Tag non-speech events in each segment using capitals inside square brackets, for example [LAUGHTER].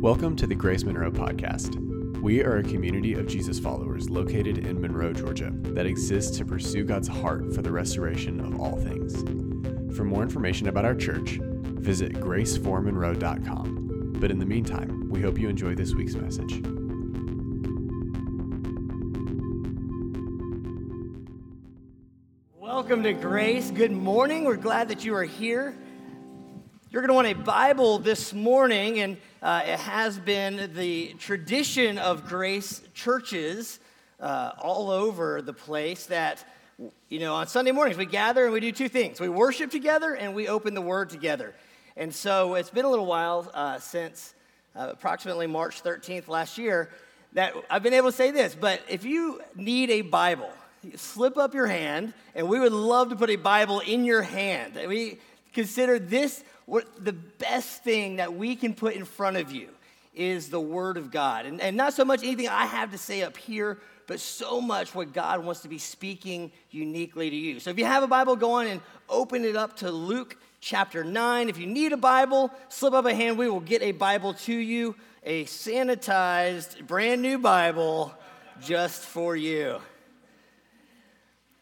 Welcome to the Grace Monroe Podcast. We are a community of Jesus followers located in Monroe, Georgia, that exists to pursue God's heart for the restoration of all things. For more information about our church, visit graceformonroe.com. But in the meantime, we hope you enjoy this week's message. Welcome to Grace. Good morning. We're glad that you are here. You're going to want a Bible this morning, and uh, it has been the tradition of Grace churches uh, all over the place that, you know, on Sunday mornings we gather and we do two things we worship together and we open the Word together. And so it's been a little while uh, since uh, approximately March 13th last year that I've been able to say this, but if you need a Bible, slip up your hand, and we would love to put a Bible in your hand. We consider this the best thing that we can put in front of you is the Word of God. And, and not so much anything I have to say up here, but so much what God wants to be speaking uniquely to you. So if you have a Bible, go on and open it up to Luke chapter 9. If you need a Bible, slip up a hand. We will get a Bible to you, a sanitized, brand new Bible just for you.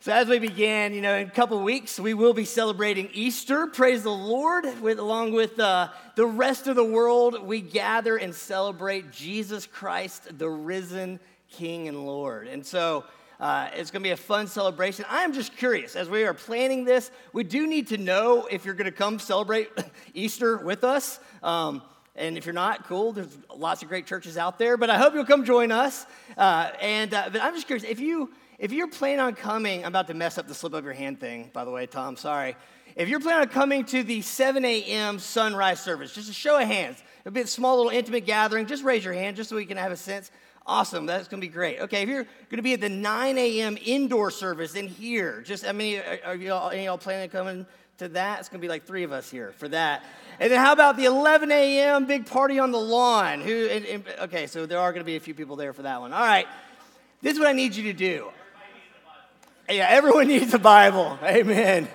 So, as we begin, you know, in a couple weeks, we will be celebrating Easter. Praise the Lord. With, along with uh, the rest of the world, we gather and celebrate Jesus Christ, the risen King and Lord. And so, uh, it's going to be a fun celebration. I'm just curious, as we are planning this, we do need to know if you're going to come celebrate [LAUGHS] Easter with us. Um, and if you're not, cool. There's lots of great churches out there, but I hope you'll come join us. Uh, and uh, but I'm just curious if you if you're planning on coming, I'm about to mess up the slip of your hand thing, by the way, Tom, sorry. If you're planning on coming to the 7 a.m. sunrise service, just a show of hands, it'll be a small little intimate gathering, just raise your hand just so we can have a sense. Awesome, that's gonna be great. Okay, if you're gonna be at the 9 a.m. indoor service in here, just, I mean, are, you all, any y'all planning on coming to that? It's gonna be like three of us here for that. And then how about the 11 a.m. big party on the lawn? Who? And, and, okay, so there are gonna be a few people there for that one. All right, this is what I need you to do. Yeah, everyone [LAUGHS] needs a Bible. Amen.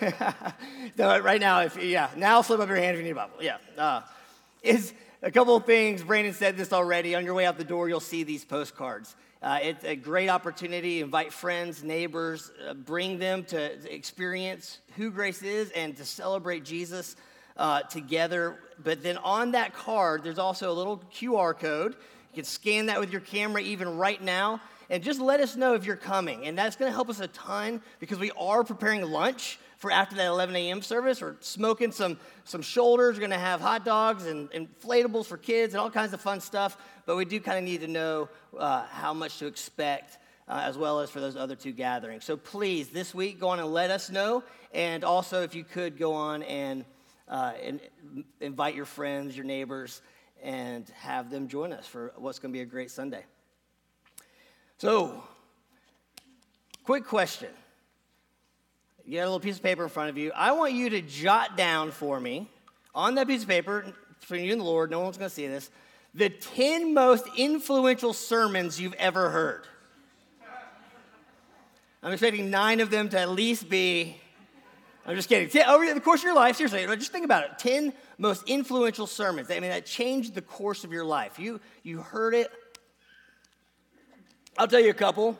[LAUGHS] so right now, if yeah, now flip up your hand if you need a Bible. Yeah. Uh, is a couple of things. Brandon said this already. On your way out the door, you'll see these postcards. Uh, it's a great opportunity. Invite friends, neighbors, uh, bring them to experience who Grace is and to celebrate Jesus uh, together. But then on that card, there's also a little QR code. You can scan that with your camera even right now and just let us know if you're coming. And that's going to help us a ton because we are preparing lunch for after that 11 a.m. service. We're smoking some, some shoulders. We're going to have hot dogs and inflatables for kids and all kinds of fun stuff. But we do kind of need to know uh, how much to expect. Uh, as well as for those other two gatherings. So please, this week, go on and let us know. And also, if you could go on and, uh, and invite your friends, your neighbors, and have them join us for what's going to be a great Sunday. So, quick question. You got a little piece of paper in front of you. I want you to jot down for me on that piece of paper, between you and the Lord, no one's going to see this, the 10 most influential sermons you've ever heard. I'm expecting nine of them to at least be, I'm just kidding. Over the course of your life, seriously, just think about it 10 most influential sermons. I mean, that changed the course of your life. You, you heard it I'll tell you a couple.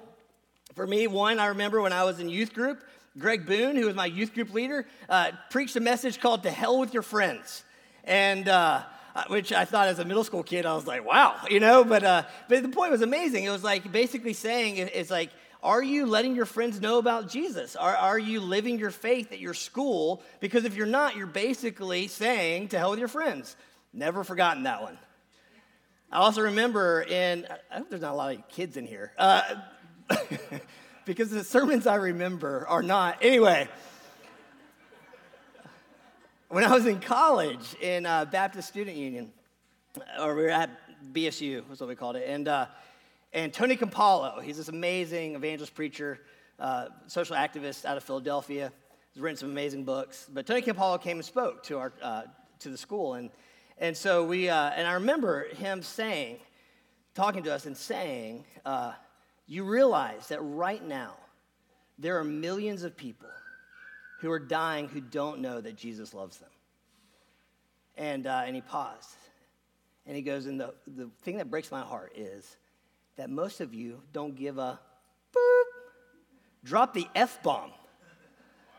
For me, one, I remember when I was in youth group, Greg Boone, who was my youth group leader, uh, preached a message called To Hell with Your Friends. And, uh, uh, which I thought as a middle school kid, I was like, wow, you know, but, uh, but the point was amazing. It was like basically saying, it's like, are you letting your friends know about Jesus? Are, are you living your faith at your school? Because if you're not, you're basically saying, to hell with your friends. Never forgotten that one. I also remember and I hope there's not a lot of kids in here, uh, [LAUGHS] because the sermons I remember are not. Anyway, when I was in college in uh, Baptist Student Union, or we were at BSU, was what we called it, and, uh, and Tony Campolo, he's this amazing evangelist preacher, uh, social activist out of Philadelphia. He's written some amazing books. But Tony Campolo came and spoke to, our, uh, to the school, and and so we, uh, and I remember him saying, talking to us and saying, uh, you realize that right now there are millions of people who are dying who don't know that Jesus loves them. And, uh, and he paused. And he goes, and the, the thing that breaks my heart is that most of you don't give a boop, drop the F bomb.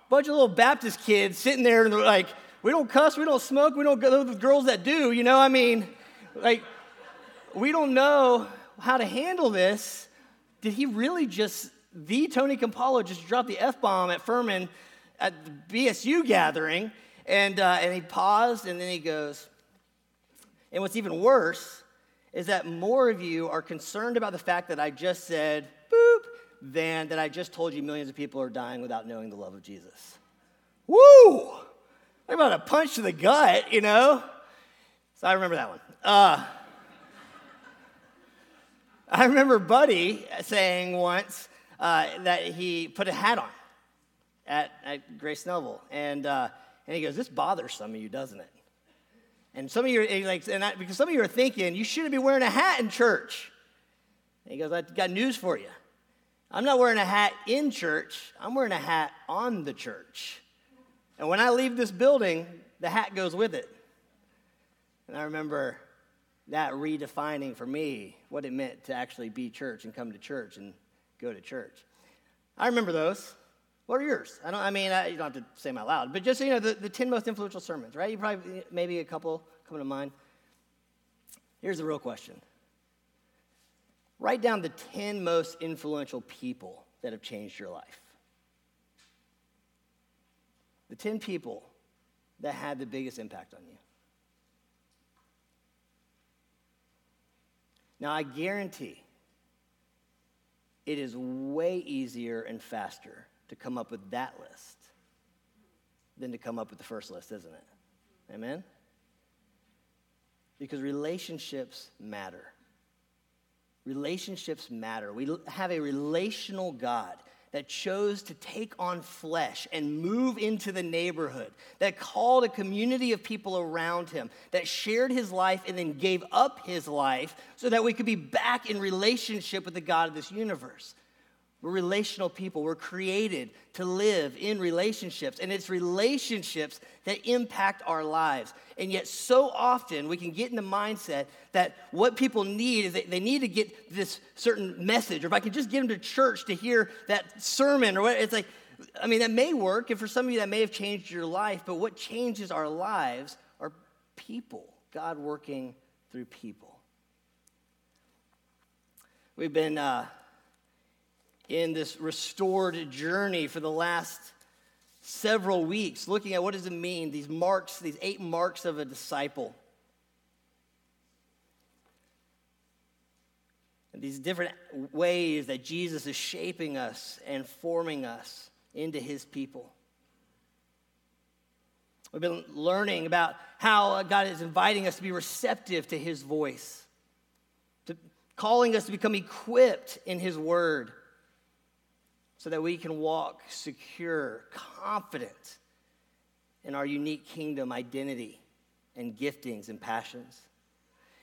Bunch of little Baptist kids sitting there and they're like, we don't cuss, we don't smoke, we don't go with girls that do, you know? I mean, like, we don't know how to handle this. Did he really just, the Tony Campolo just drop the F bomb at Furman at the BSU gathering? And, uh, and he paused and then he goes, and what's even worse is that more of you are concerned about the fact that I just said, boop, than that I just told you millions of people are dying without knowing the love of Jesus. Woo! Talk about a punch to the gut, you know? So I remember that one. Uh, [LAUGHS] I remember Buddy saying once uh, that he put a hat on at, at Grace Noble. And, uh, and he goes, This bothers some of you, doesn't it? And some of you are like, and I, because some of you are thinking, you shouldn't be wearing a hat in church. And he goes, I got news for you. I'm not wearing a hat in church, I'm wearing a hat on the church. And when I leave this building, the hat goes with it. And I remember that redefining for me what it meant to actually be church and come to church and go to church. I remember those. What are yours? I don't. I mean, I, you don't have to say them out loud, but just you know, the, the ten most influential sermons, right? You probably maybe a couple come to mind. Here's the real question. Write down the ten most influential people that have changed your life. The ten people that had the biggest impact on you. Now, I guarantee it is way easier and faster to come up with that list than to come up with the first list, isn't it? Amen? Because relationships matter. Relationships matter. We have a relational God that chose to take on flesh and move into the neighborhood, that called a community of people around him, that shared his life and then gave up his life so that we could be back in relationship with the God of this universe. We're relational people. We're created to live in relationships, and it's relationships that impact our lives. And yet, so often we can get in the mindset that what people need is they, need to get this certain message, or if I can just get them to church to hear that sermon, or what, it's like, I mean, that may work, and for some of you, that may have changed your life, but what changes our lives are people, God working through people. We've been. Uh, in this restored journey for the last several weeks, looking at what does it mean, these marks, these eight marks of a disciple. And these different ways that Jesus is shaping us and forming us into his people. We've been learning about how God is inviting us to be receptive to his voice, to calling us to become equipped in his word so that we can walk secure, confident in our unique kingdom identity and giftings and passions.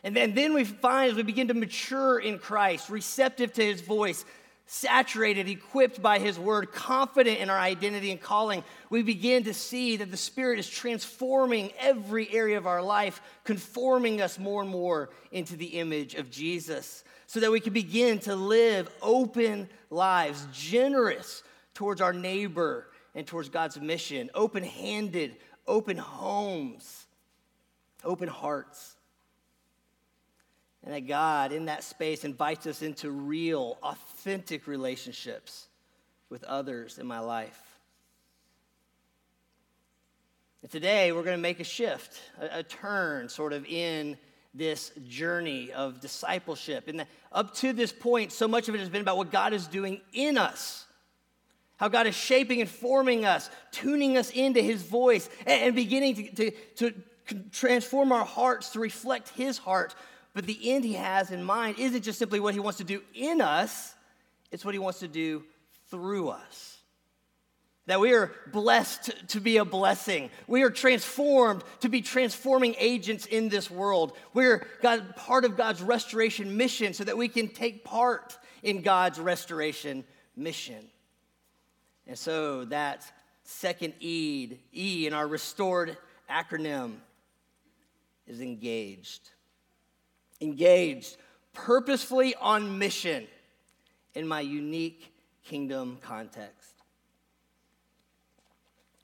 And then, then we find as we begin to mature in Christ, receptive to his voice, saturated, equipped by his word, confident in our identity and calling, we begin to see that the Spirit is transforming every area of our life, conforming us more and more into the image of Jesus so that we can begin to live open lives, generous towards our neighbor and towards God's mission, open handed, open homes, open hearts. And that God, in that space, invites us into real, authentic relationships with others in my life. And today, we're going to make a shift, a, a turn sort of in this journey of discipleship. And up to this point, so much of it has been about what God is doing in us. How God is shaping and forming us, tuning us into His voice, and, beginning to, to, to transform our hearts to reflect His heart. But the end He has in mind isn't just simply what He wants to do in us, it's what He wants to do through us that we are blessed to be a blessing. We are transformed to be transforming agents in this world. We're God, part of God's restoration mission so that we can take part in God's restoration mission. And so that second E, E in our restored acronym is engaged. Engaged purposefully on mission in my unique kingdom context.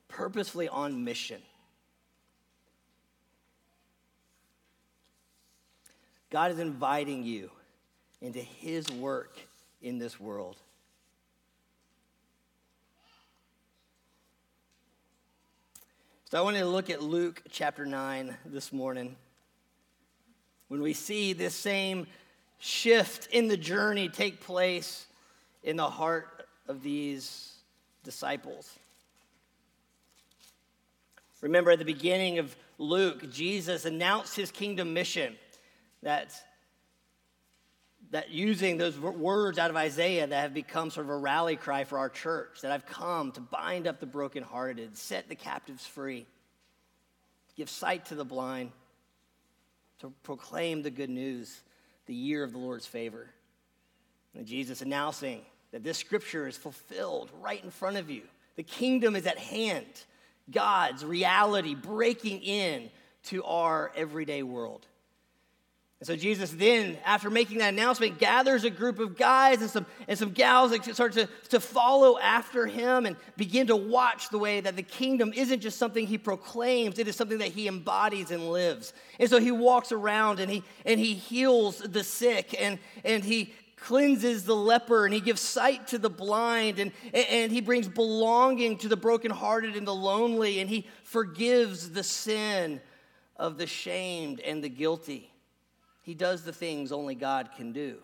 Purposefully on mission. God is inviting you into his work in this world. So I want to look at Luke chapter 9 this morning. When we see this same shift in the journey take place in the heart of these disciples. Remember at the beginning of Luke, Jesus announced his kingdom mission that that using those words out of Isaiah that have become sort of a rally cry for our church, that I've come to bind up the brokenhearted, set the captives free, give sight to the blind, to proclaim the good news, the year of the Lord's favor. And Jesus announcing that this scripture is fulfilled right in front of you. The kingdom is at hand. God's reality breaking in to our everyday world. And so Jesus then, after making that announcement, gathers a group of guys and some, and some gals that start to, to follow after him and begin to watch the way that the kingdom isn't just something he proclaims, it is something that he embodies and lives. And so he walks around and he, and he heals the sick and, and he cleanses the leper and he gives sight to the blind and, and he brings belonging to the brokenhearted and the lonely and he forgives the sin of the shamed and the guilty. He does the things only God can do.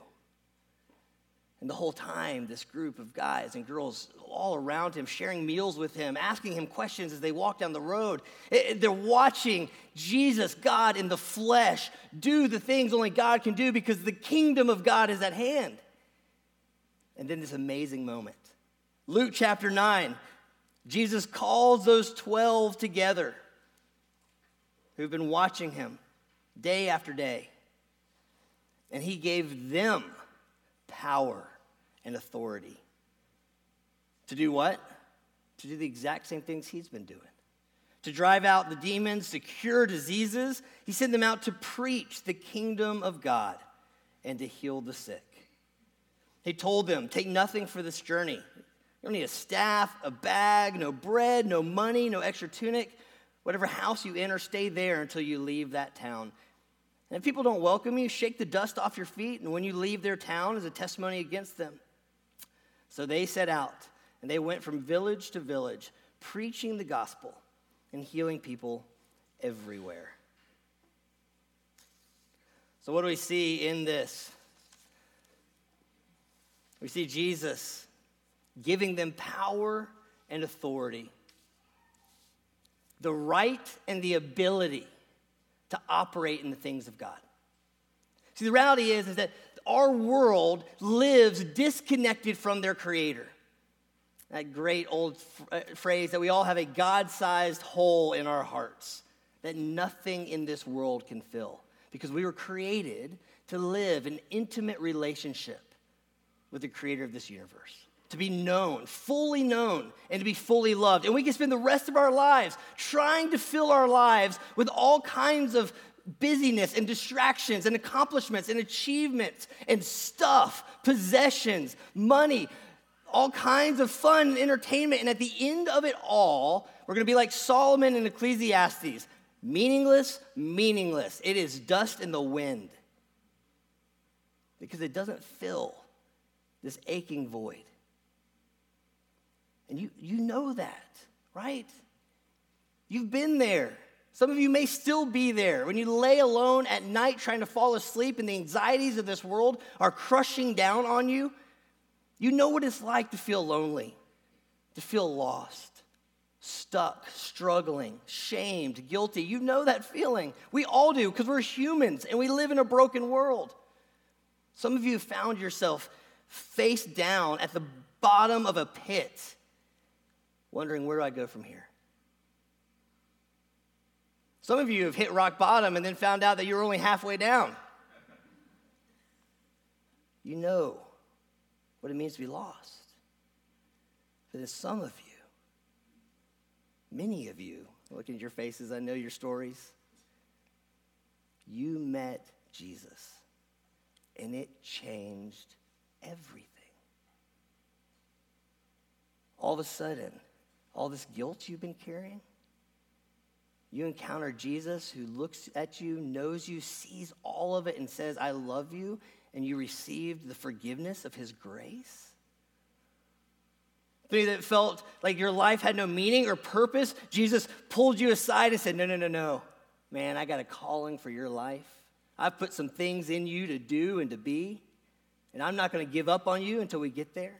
And the whole time, this group of guys and girls all around him, sharing meals with him, asking him questions as they walk down the road. Eh, eh, they're watching Jesus, God in the flesh, do the things only God can do because the kingdom of God is at hand. And then this amazing moment. Luke chapter 9, Jesus calls those 12 together who've been watching him day after day. And he gave them power and authority. To do what? To do the exact same things he's been doing. To drive out the demons, to cure diseases. He sent them out to preach the kingdom of God and to heal the sick. He told them, Take nothing for this journey. You don't need a staff, a bag, no bread, no money, no extra tunic. Whatever house you enter, stay there until you leave that town. And if people don't welcome you, shake the dust off your feet, and when you leave their town as a testimony against them. So they set out, and they went from village to village, preaching the gospel and healing people everywhere. So, what do we see in this? We see Jesus giving them power and authority, the right and the ability to operate in the things of God. See, the reality is, is that our world lives disconnected from their creator. That great old uh, phrase that we all have a God sized hole in our hearts that nothing in this world can fill because we were created to live an intimate relationship with the creator of this universe to be known, fully known, and to be fully loved. And we can spend the rest of our lives trying to fill our lives with all kinds of busyness and distractions and accomplishments and achievements and stuff, possessions, money, all kinds of fun and entertainment. And at the end of it all, we're going to be like Solomon in Ecclesiastes meaningless, meaningless. It is dust in the wind because it doesn't fill this aching void. And you, you know that, right? You've been there. Some of you may still be there. When you lay alone at night trying to fall asleep and the anxieties of this world are crushing down on you, you know what it's like to feel lonely, to feel lost, stuck, struggling, shamed, guilty. You know that feeling. We all do because we're humans and we live in a broken world. Some of you found yourself face down at the bottom of a pit wondering where do I go from here? Some of you have hit rock bottom and then found out that you're only halfway down. You know what it means to be lost. But there's some of you, many of you, looking at your faces, I know your stories. You met Jesus. and it changed everything. All of a sudden, all this guilt you've been carrying, you encounter Jesus who looks at you, knows you, sees all of it, and says, I love you, and you received the forgiveness of his grace. Thing that felt like your life had no meaning or purpose, Jesus pulled you aside and said, No, no, no, no. Man, I got a calling for your life. I've put some things in you to do and to be, and I'm not going to give up on you until we get there.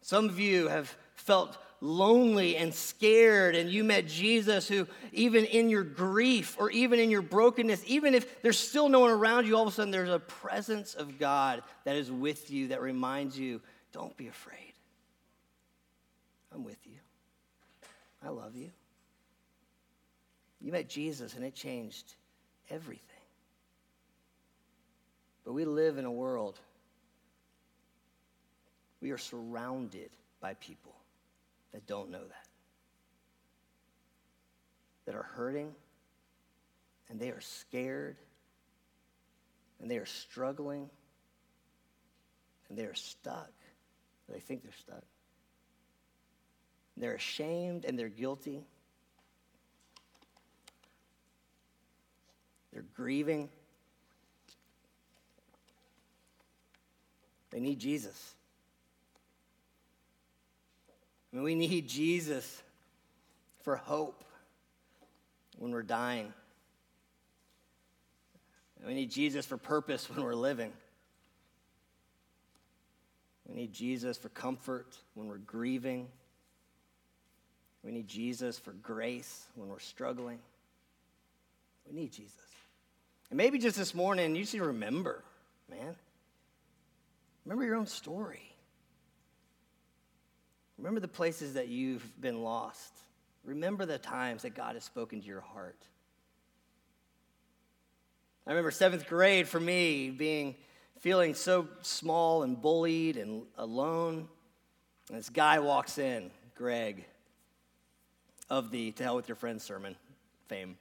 Some of you have felt lonely and scared, and you met Jesus, who, even in your grief or even in your brokenness, even if there's still no one around you, all of a sudden there's a presence of God that is with you that reminds you don't be afraid. I'm with you. I love you. You met Jesus, and it changed everything. But we live in a world, we are surrounded by people that don't know that, that are hurting, and they are scared, and they are struggling, and they are stuck. They think they're stuck. They're ashamed and they're guilty. They're grieving. They need Jesus. I mean, we need Jesus for hope when we're dying. We need Jesus for purpose when we're living. We need Jesus for comfort when we're grieving. We need Jesus for grace when we're struggling. We need Jesus. And maybe just this morning, you should remember, man. Remember your own story. Remember the places that you've been lost. Remember the times that God has spoken to your heart. I remember seventh grade for me being feeling so small and bullied and alone. And this guy walks in, Greg, of the To Hell with Your Friends sermon fame.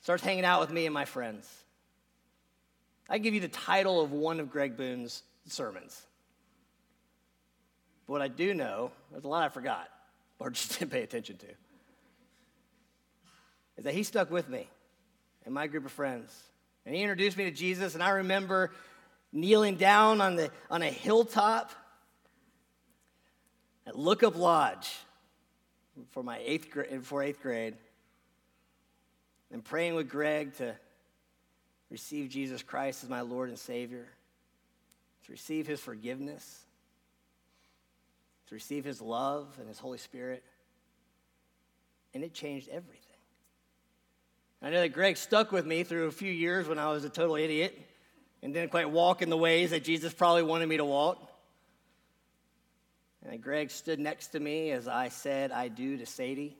Starts hanging out with me and my friends. I give you the title of one of Greg Boone's sermons. But what I do know, there's a lot I forgot [LAUGHS] or just didn't pay attention to, is that he stuck with me and my group of friends. And he introduced me to Jesus, and I remember kneeling down on, the, on a hilltop at Lookup Lodge for my eighth grade, for eighth grade, and praying with Greg to receive Jesus Christ as my Lord and Savior, to receive His forgiveness, to receive His love and His Holy Spirit. And it changed everything. I know that Greg stuck with me through a few years when I was a total idiot and didn't quite walk in the ways that Jesus probably wanted me to walk. And Greg stood next to me as I said, I do to Sadie.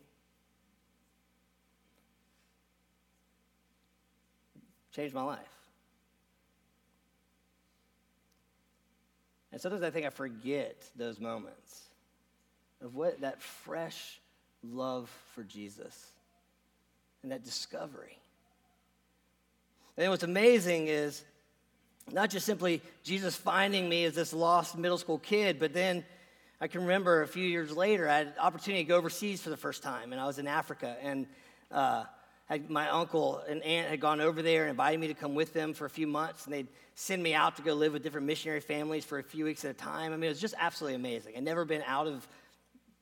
Changed my life. And sometimes I think I forget those moments of what that fresh love for Jesus and that discovery. And what's amazing is not just simply Jesus finding me as this lost middle school kid, but then I can remember a few years later, I had an opportunity to go overseas for the first time, and I was in Africa, and uh, had, my uncle and aunt had gone over there and invited me to come with them for a few months, and they'd send me out to go live with different missionary families for a few weeks at a time. I mean, it was just absolutely amazing. I'd never been out of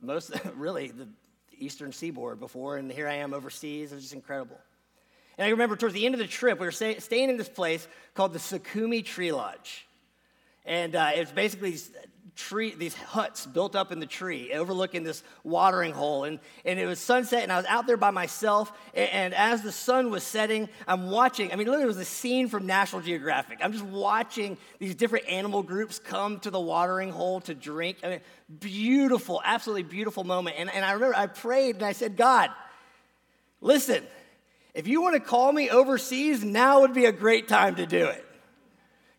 most, [LAUGHS] really, the eastern seaboard before, and here I am overseas. It was just incredible. And I remember towards the end of the trip, we were stay, staying in this place called the Sakumi Tree Lodge. And uh, it's basically tree, these huts built up in the tree, overlooking this watering hole. And, and it was sunset, and I was out there by myself. And, and as the sun was setting, I'm watching. I mean, literally, it was a scene from National Geographic. I'm just watching these different animal groups come to the watering hole to drink. I mean, beautiful, absolutely beautiful moment. And, and I remember I prayed and I said, God, listen, if you want to call me overseas, now would be a great time to do it.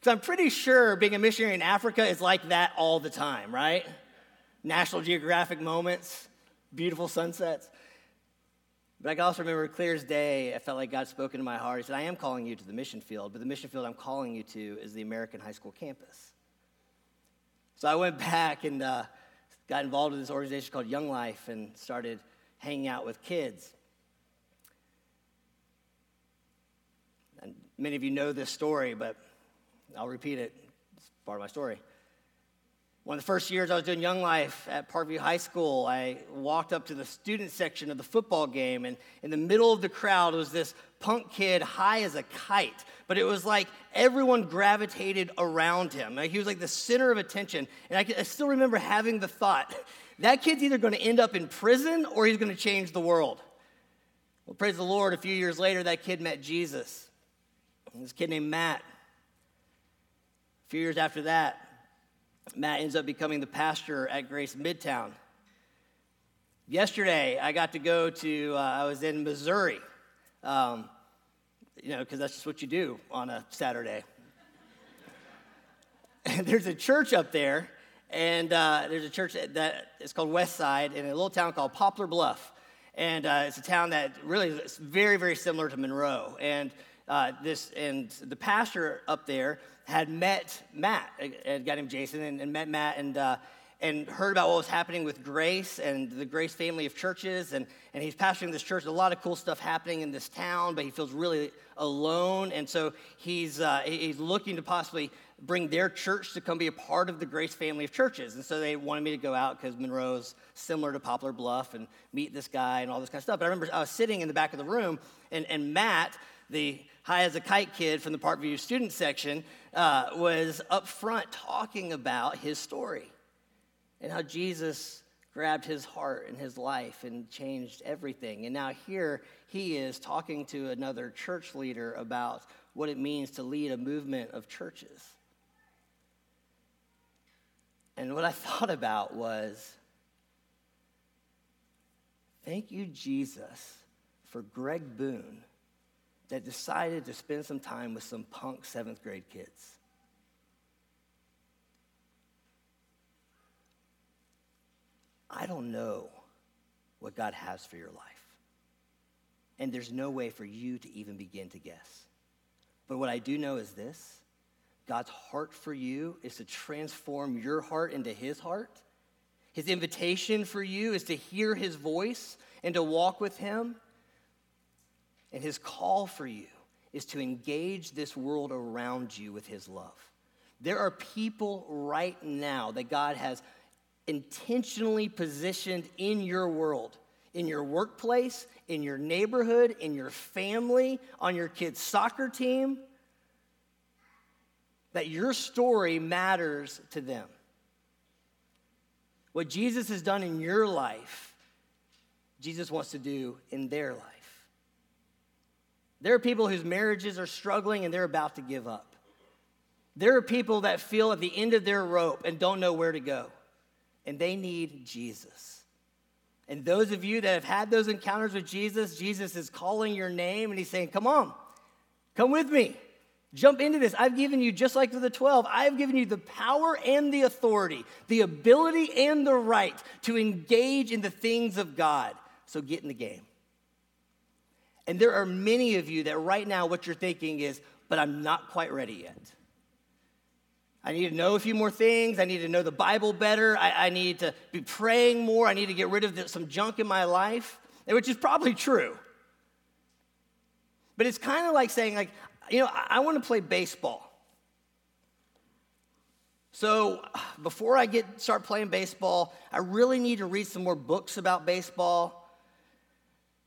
Because I'm pretty sure being a missionary in Africa is like that all the time, right? National Geographic moments, beautiful sunsets. But I can also remember clear as day, I felt like God spoke into my heart. He said, I am calling you to the mission field, but the mission field I'm calling you to is the American high school campus. So I went [LAUGHS] back and uh, got involved in this organization called Young Life and started hanging out with kids. And many of you know this story, but I'll repeat it. It's part of my story. One of the first years I was doing Young Life at Parkview High School, I walked up to the student section of the football game, and in the middle of the crowd was this punk kid high as a kite. But it was like everyone gravitated around him. He was like the center of attention. And I, I still remember having the thought that kid's either going to end up in prison or he's going to change the world. Well, praise the Lord, a few years later, that kid met Jesus. This kid named Matt. Few years after that, Matt ends up becoming the pastor at Grace Midtown. Yesterday, I got to go to, uh, I was in Missouri, um, you know, because that's just what you do on a Saturday. [LAUGHS] and there's a church up there, and uh, there's a church that is called West Side in a little town called Poplar Bluff. And uh, it's a town that really is very, very similar to Monroe. And uh, this, and the pastor up there had met Matt, a, guy named Jason, and, and met Matt and, uh, and heard about what was happening with Grace and the Grace family of churches. And, and he's pastoring this church. There's a lot of cool stuff happening in this town, but he feels really alone. And so he's, uh, he's looking to possibly bring their church to come be a part of the Grace family of churches. And so they wanted me to go out because Monroe's similar to Poplar Bluff and meet this guy and all this kind of stuff. But I remember I was sitting in the back of the room, and, and Matt, the high as a kite kid from the Parkview student section, uh, was up front talking about his story and how Jesus grabbed his heart and his life and changed everything. And now here he is talking to another church leader about what it means to lead a movement of churches. And what I [LAUGHS] thought about was thank you, Jesus, for Greg Boone that decided to spend some time with some punk seventh grade kids. I don't know what God has for your life. And there's no way for you to even begin to guess. But what I do know is this God's heart for you is to transform your heart into His heart. His invitation for you is to hear His voice and to walk with Him. And his call for you is to engage this world around you with his love. There are people right now that God has intentionally positioned in your world, in your workplace, in your neighborhood, in your family, on your kid's soccer team, that your story matters to them. What Jesus has done in your life, Jesus wants to do in their life. There are people whose marriages are struggling and they're about to give up. There are people that feel at the end of their rope and don't know where to go, and they need Jesus. And those of you that have had those encounters with Jesus, Jesus is calling your name and he's saying, Come on, come with me. Jump into this. I've given you, just like to the 12, I've given you the power and the authority, the ability and the right to engage in the things of God. So get in the game. And there are many of you that right now what you're thinking is, but I'm not quite ready yet. I need to know a few more things. I need to know the Bible better. I, I need to be praying more. I need to get rid of the, some junk in my life, which is probably true. But it's kind of like saying, like, you know, I, I want to play baseball. So before I get start playing baseball, I really need to read some more books about baseball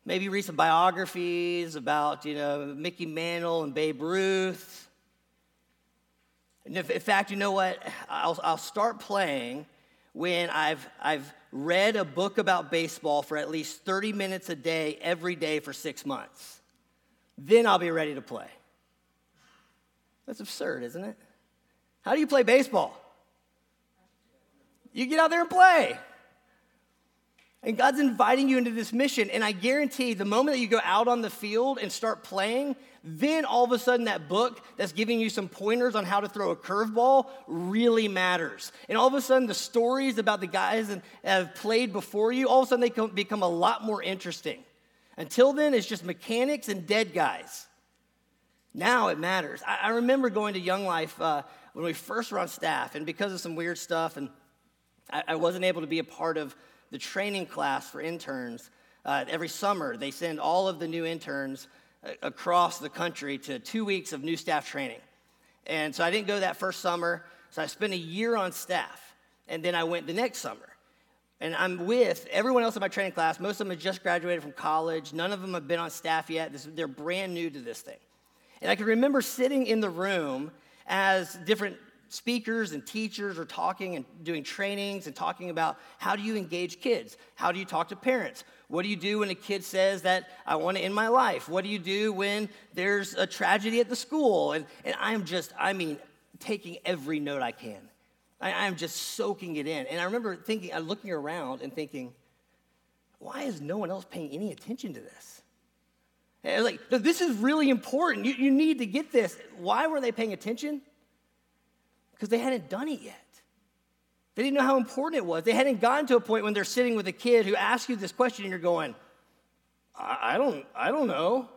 maybe read some biographies about, you know, Mickey Mantle and Babe Ruth. And if, in fact, you know what? I'll, I'll start playing when I've, I've read a book about baseball for at least 30 minutes a day, every day for six months. Then I'll be ready to play. That's absurd, isn't it? How do you play baseball? You get out there and play. And God's inviting you into this mission. And I guarantee the moment that you go out on the field and start playing, then all of a sudden that book that's giving you some pointers on how to throw a curveball really matters. And all of a sudden the stories about the guys that have played before you, all of a sudden they become a lot more interesting. Until then, it's just mechanics and dead guys. Now it matters. I, remember going to Young Life uh, when we first were on staff, and because of some weird stuff, and I, I wasn't able to be a part of the training class for interns. Uh, every summer, they send all of the new interns uh, across the country to two weeks of new staff training. And so I didn't go that first summer, so I spent a year on staff, and then I went the next summer. And I'm with everyone else in my training class. Most of them have just graduated from college. None of them have been on staff yet. This, they're brand new to this thing. And I can remember sitting in the room as different speakers and teachers are talking and doing trainings and talking about how do you engage kids? How do you talk to parents? What do you do when a kid says that I want to end my life? What do you do when there's a tragedy at the school? And, and I'm just, I mean, taking every note I can. I, I'm just soaking it in. And I remember thinking, I'm looking around and thinking, why is no one else paying any attention to this? And like, this is really important. You, you need to get this. Why were they paying attention? Because they hadn't done it yet. They didn't know how important it was. They hadn't gotten to a point when they're sitting with a kid who asks you this question and you're going, I, I don't, I don't know.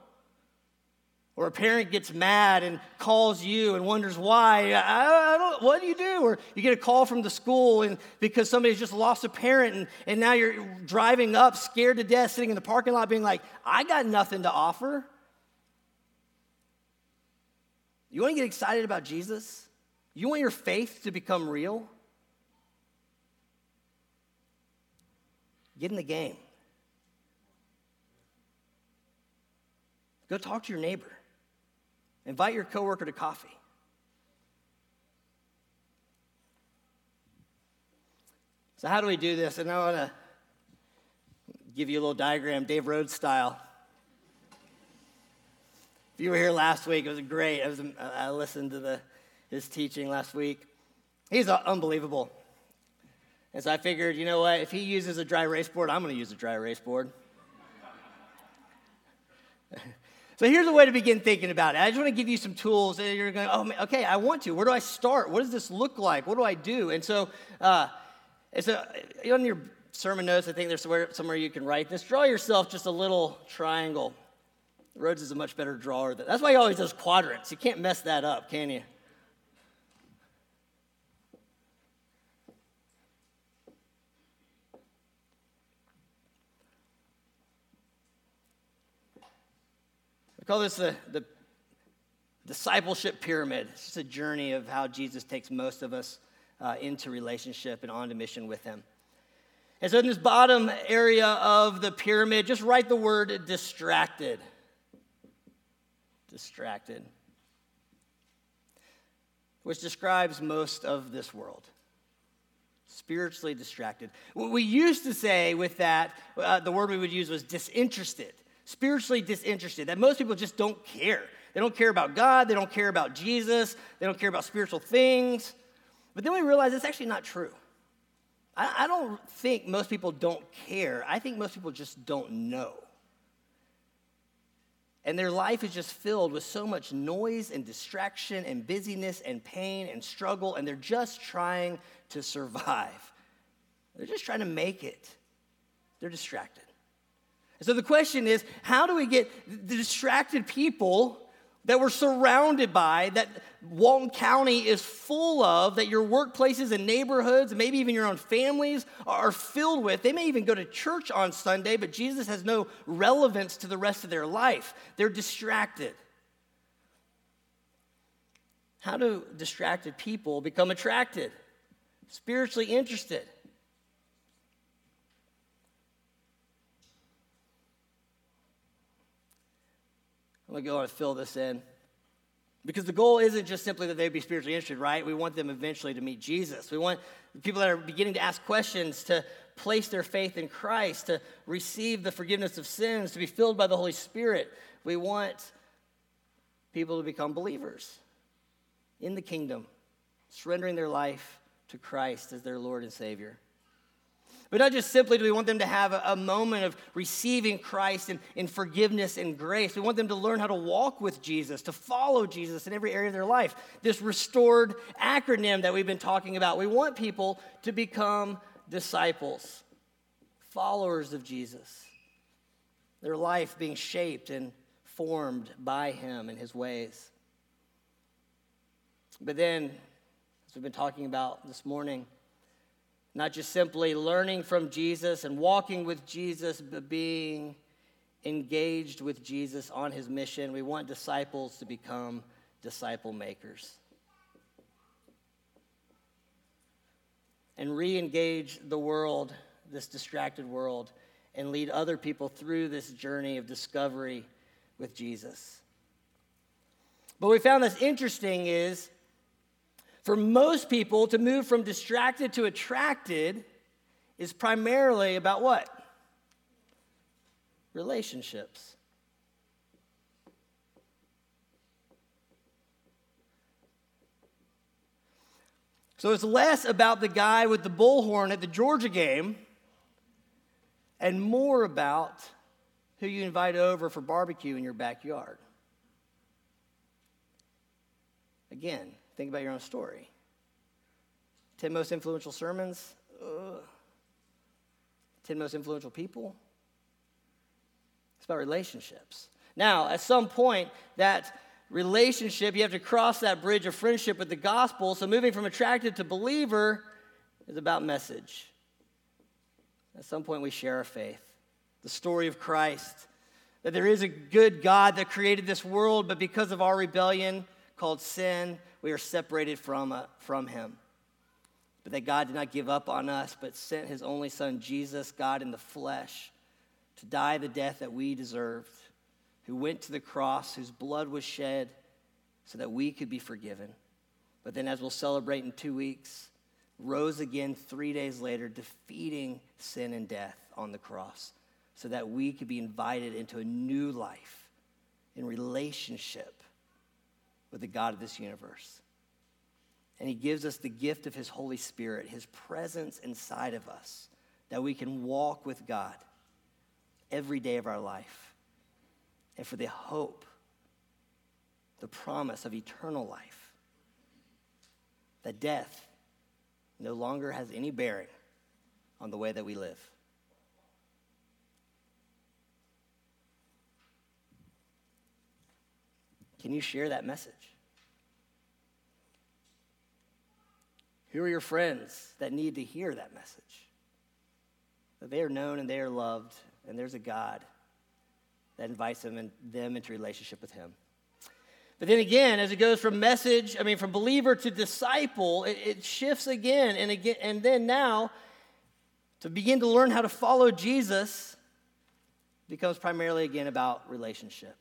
Or a parent gets mad and calls you and wonders why. I, I don't, what do you do? Or you get a call from the school and because somebody's just lost a parent and, and now you're driving up scared to death, sitting in the parking lot being like, I got nothing to offer. You want to get excited about Jesus? You want your faith to become real? Get in the game. Go talk to your neighbor. Invite your coworker to coffee. So, how do we do this? And I want to give you a little diagram, Dave Rhodes style. If you were here last week, it was great. I, was, I listened to the, his teaching last week. He's unbelievable. And so I figured, you know what? If he uses a dry erase board, I'm going to use a dry erase board. [LAUGHS] So here's a way to begin thinking about it. I just want to give you some tools that you're going, oh, okay, I want to. Where do I start? What does this look like? What do I do? And so, uh, it's a, on your sermon notes, I think there's somewhere, somewhere you can write this. Draw yourself just a little triangle. Rhodes is a much better drawer. That's why he always does quadrants. You can't mess that up, can you? Call this the, the discipleship pyramid. It's just a journey of how Jesus takes most of us uh, into relationship and onto mission with Him. And so, in this bottom area of the pyramid, just write the word distracted. Distracted. Which describes most of this world. Spiritually distracted. What we used to say with that, uh, the word we would use was disinterested spiritually disinterested, that most people just don't care. They don't care about God, they don't care about Jesus, they don't care about spiritual things. But then we realize it's actually not true. I, I don't think most people don't care, I think most people just don't know. And their life is just filled with so much noise and distraction and busyness and pain and struggle, and they're just trying to survive. They're just trying to make it. They're distracted. So the question is how do we get the distracted people that we're surrounded by, that Walton County is full of, that your workplaces and neighborhoods, maybe even your own families are filled with? They may even go to church on Sunday, but Jesus has no relevance to the rest of their life. They're distracted. How do distracted people become attracted, spiritually interested? I'm going to go and fill this in. Because the goal isn't just simply that they be spiritually interested, right? We want them eventually to meet Jesus. We want people that are beginning to ask questions to place their faith in Christ, to receive the forgiveness of sins, to be filled by the Holy Spirit. We want people to become believers in the kingdom, surrendering their life to Christ as their Lord and Savior. But not just simply do we want them to have a, a moment of receiving Christ and, in forgiveness and grace. We want them to learn how to walk with Jesus, to follow Jesus in every area of their life. This restored acronym that we've been talking about. We want people to become disciples, followers of Jesus. their life being shaped and formed by Him and His ways. But then, as we've been talking about this morning, not just simply learning from Jesus and walking with Jesus, but being engaged with Jesus on his mission. We want disciples to become disciple makers. And re engage the world, this distracted world, and lead other people through this journey of discovery with Jesus. But we found this interesting is for most people to move from distracted to attracted is primarily about what? relationships. So it's less about the guy with the bullhorn at the Georgia game and more about who you invite over for barbecue in your backyard. Again, think about your own story. 10 most influential sermons, Ugh. 10 most influential people, It's about relationships. Now, at some point, that relationship, you have to cross that bridge of friendship with the gospel. So, moving from attracted to believer is about message. At some point, we share our faith, the story of Christ, that there is a good God that created this world, but because of our rebellion called sin, we are separated from, uh, from Him. But that God did not give up on us, but sent His only Son, Jesus, God in the flesh to die the death that we deserved, who went to the cross, whose blood was shed so that we could be forgiven. But then, as we'll celebrate in two weeks, rose again three days later, defeating sin and death on the cross so that we could be invited into a new life in relationship with the God of this universe. And He gives us the gift of His Holy Spirit, His presence inside of us, that we can walk with God every day of our life and for the hope, the promise of eternal life. That death no longer has any bearing on the way that we live. Can you share that message? Who are your friends that need to hear that message? That they are known and they are loved and there's a God that invites them, and them into relationship with Him. But then again, as it goes from message, I mean, from believer to disciple, it, it shifts again and again, and then now to begin to learn how to follow Jesus becomes primarily again about relationship.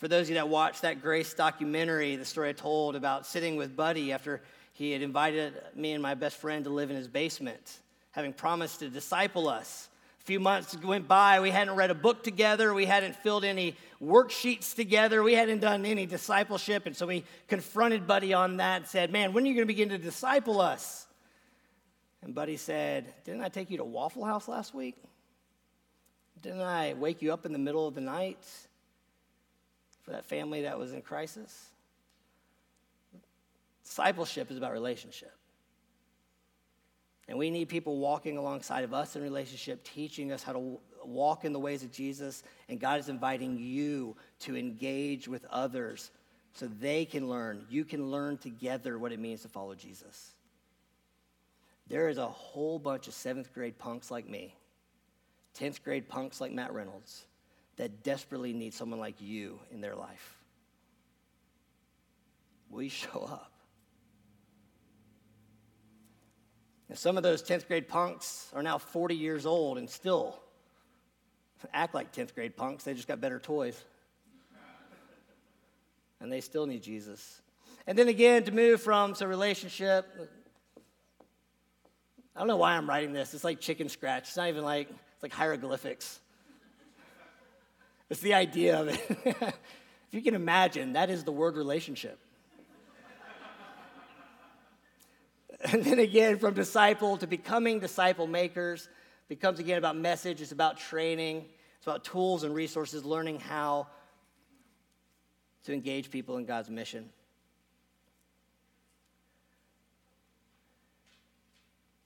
For those of you that watched that Grace documentary, the story I told about sitting with Buddy after he had invited me and my best friend to live in his basement having promised to disciple us. A few months went by, we hadn't read a book together, we hadn't filled any worksheets together, we hadn't done any discipleship. And so we confronted Buddy on that and said, Man, when are you going to begin to disciple us? And Buddy said, Didn't I take you to Waffle House last week? Didn't I wake you up in the middle of the night for that family that was in crisis? Discipleship is about relationship. And we need people walking alongside of us in relationship, teaching us how to walk in the ways of Jesus. And God is inviting you to engage with others so they can learn. You can learn together what it means to follow Jesus. There is a whole bunch of seventh grade punks like me, 10th grade punks like Matt Reynolds, that desperately need someone like you in their life. Will you show up? And some of those 10th grade punks are now 40 years old and still act like 10th grade punks. They just got better toys. And they still need Jesus. And then again, to move from a relationship, I don't know why I'm writing this. It's like chicken scratch. It's not even like, it's like hieroglyphics. It's the idea of it. [LAUGHS] if you can imagine, that is the word relationship. [LAUGHS] And then again, from disciple to becoming disciple makers becomes again about message, it's about training, it's about tools and resources, learning how to engage people in God's mission.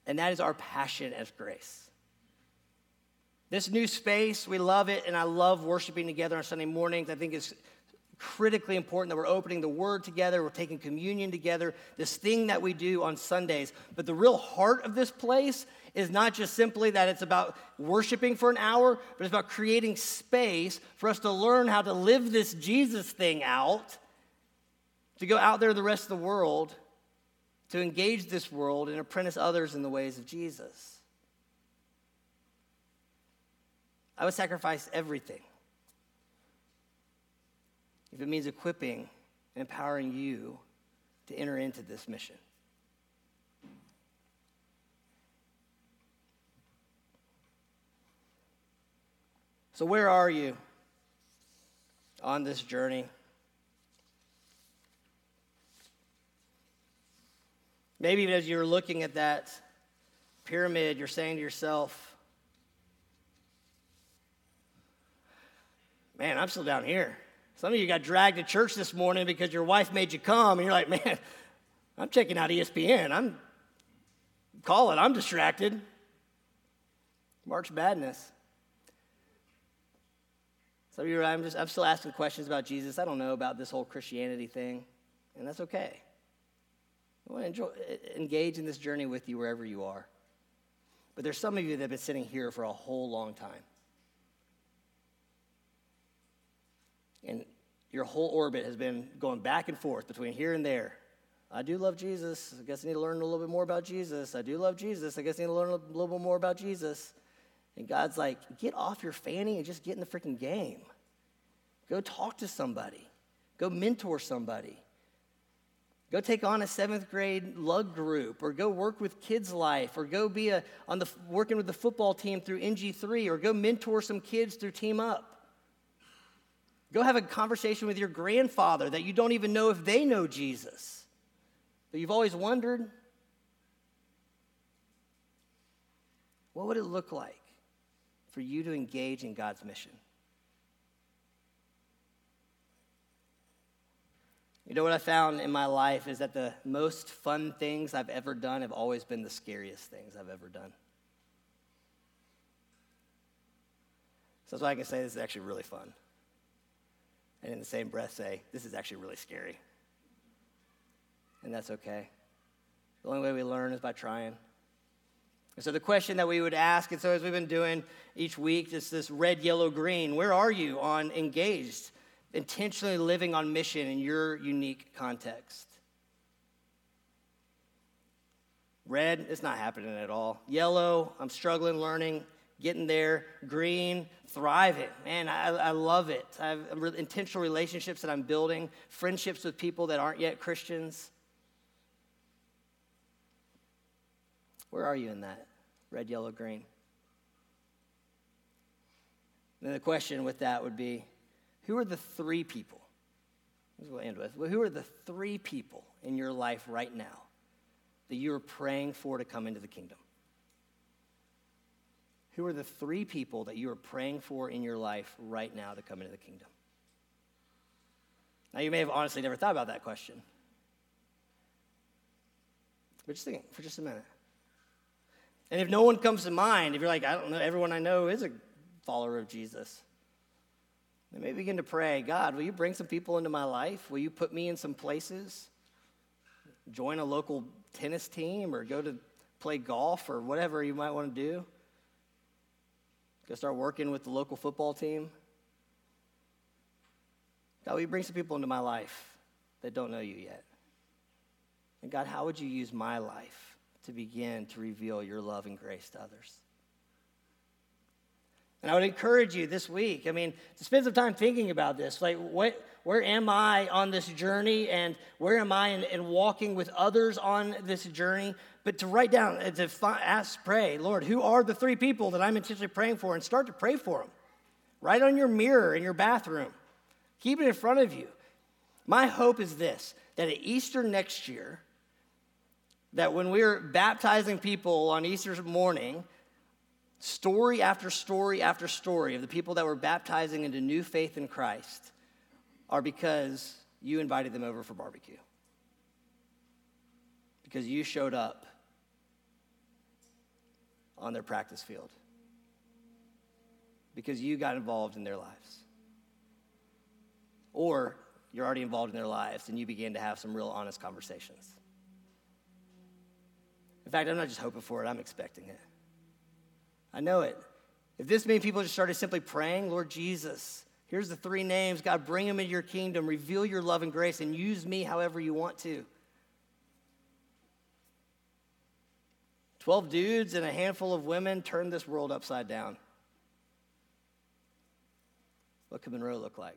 And that is our passion as grace. This new space, we love it, and I love worshiping together on Sunday mornings. I think it's critically important that we're opening the Word together, we're taking communion together, this thing that we do on Sundays. But the real heart of this place is not just simply that it's about worshiping for an hour, but it's about creating space for us to learn how to live this Jesus thing out, to go out there to the rest of the world, to engage this world and apprentice others in the ways of Jesus. I would sacrifice everything if it means equipping and empowering you to enter into this mission. So, where are you on this journey? Maybe even as you're looking at that pyramid, you're saying to yourself, Man, I'm still down here. Some of you got dragged to church this morning because your wife made you come, and you're like, man, I'm checking out ESPN. I'm call it, I'm distracted. March Madness. Some of you, are, I'm just, I'm still asking questions about Jesus. I don't know about this whole Christianity thing, and that's okay. I want to enjoy, engage in this journey with you wherever you are. But there's some of you that have been sitting here for a whole long time. And your whole orbit has been going back and forth between here and there. I do love Jesus. I guess I need to learn a little bit more about Jesus. I do love Jesus. I guess I need to learn a little bit more about Jesus. And God's like, get off your fanny and just get in the freaking game. Go talk to somebody. Go mentor somebody. Go take on a seventh grade lug group, or go work with Kids Life, or go be a, on the, working with the football team through NG3, or go mentor some kids through Team Up. Go have a conversation with your grandfather that you don't even know if they know Jesus, but you've always wondered what would it look like for you to engage in God's mission? You know what I found in my life is that the most fun things I've ever done have always been the scariest things I've ever done. So that's why I can say this is actually really fun and in the same breath say, This is actually really scary. And that's okay. The only way we learn is by trying. And so the question that we would ask, and so as we've been doing each week, is this red, yellow, green. Where are you on engaged, intentionally living on mission in your unique context? Red, it's not happening at all. Yellow, I'm struggling learning getting there, green, thriving. Man, I, I love it. I have intentional relationships that I'm building, friendships with people that aren't yet Christians. Where are you in that? Red, yellow, green. And the question with that would be who are the three people? This is what we'll end with. Who are the three people in your life right now that you are praying for to come into the kingdom? Who are the three people that you are praying for in your life right now to come into the kingdom? Now, you may have honestly never thought about that question. But just think for just a minute. And if no one comes to mind, if you're like, I don't know, everyone I know is a follower of Jesus, then maybe begin to pray God, will you bring some people into my life? Will you put me in some places? Join a local tennis team or go to play golf or whatever you might want to do? Go start working with the local football team. God, will you bring some people into my life that don't know you yet? And God, how would you use my life to begin to reveal your love and grace to others? And I would encourage you this week, I mean, to spend some time thinking about this. Like, what, where am I on this journey? And where am I in, in walking with others on this journey? But to write down, uh, to ask, pray, Lord, who are the three people that I'm intentionally praying for? And start to pray for them. Write on your mirror in your bathroom. Keep it in front of you. My hope is this that at Easter next year, that when we're baptizing people on Easter morning, story after story after story of the people that were baptizing into new faith in Christ are because you invited them over for barbecue. Because you showed up on their practice field. because you got involved in their lives. Or you're already involved in their lives and you begin to have some real honest conversations. In fact, I'm not just hoping for it, I'm expecting it. I know it. If this means people just started simply praying, Lord Jesus, here's the three names. God, bring them into your kingdom, reveal your love and grace, and use me however you want to. 12 dudes and a handful of women turned this world upside down. What could Monroe look like?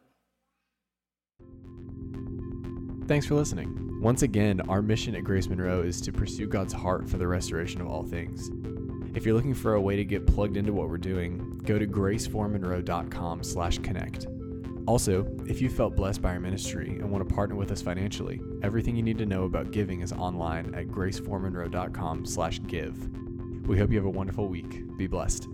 Thanks for listening. Once again, our mission at Grace Monroe is to pursue God's heart for the restoration of all things. If you're looking for a way to get plugged into what we're doing, go to graceformonroe.com slash connect. Also, if you felt blessed by our ministry and want to partner with us financially, everything you need to know about giving is online at graceformonroe.com slash give. We hope you have a wonderful week. Be blessed.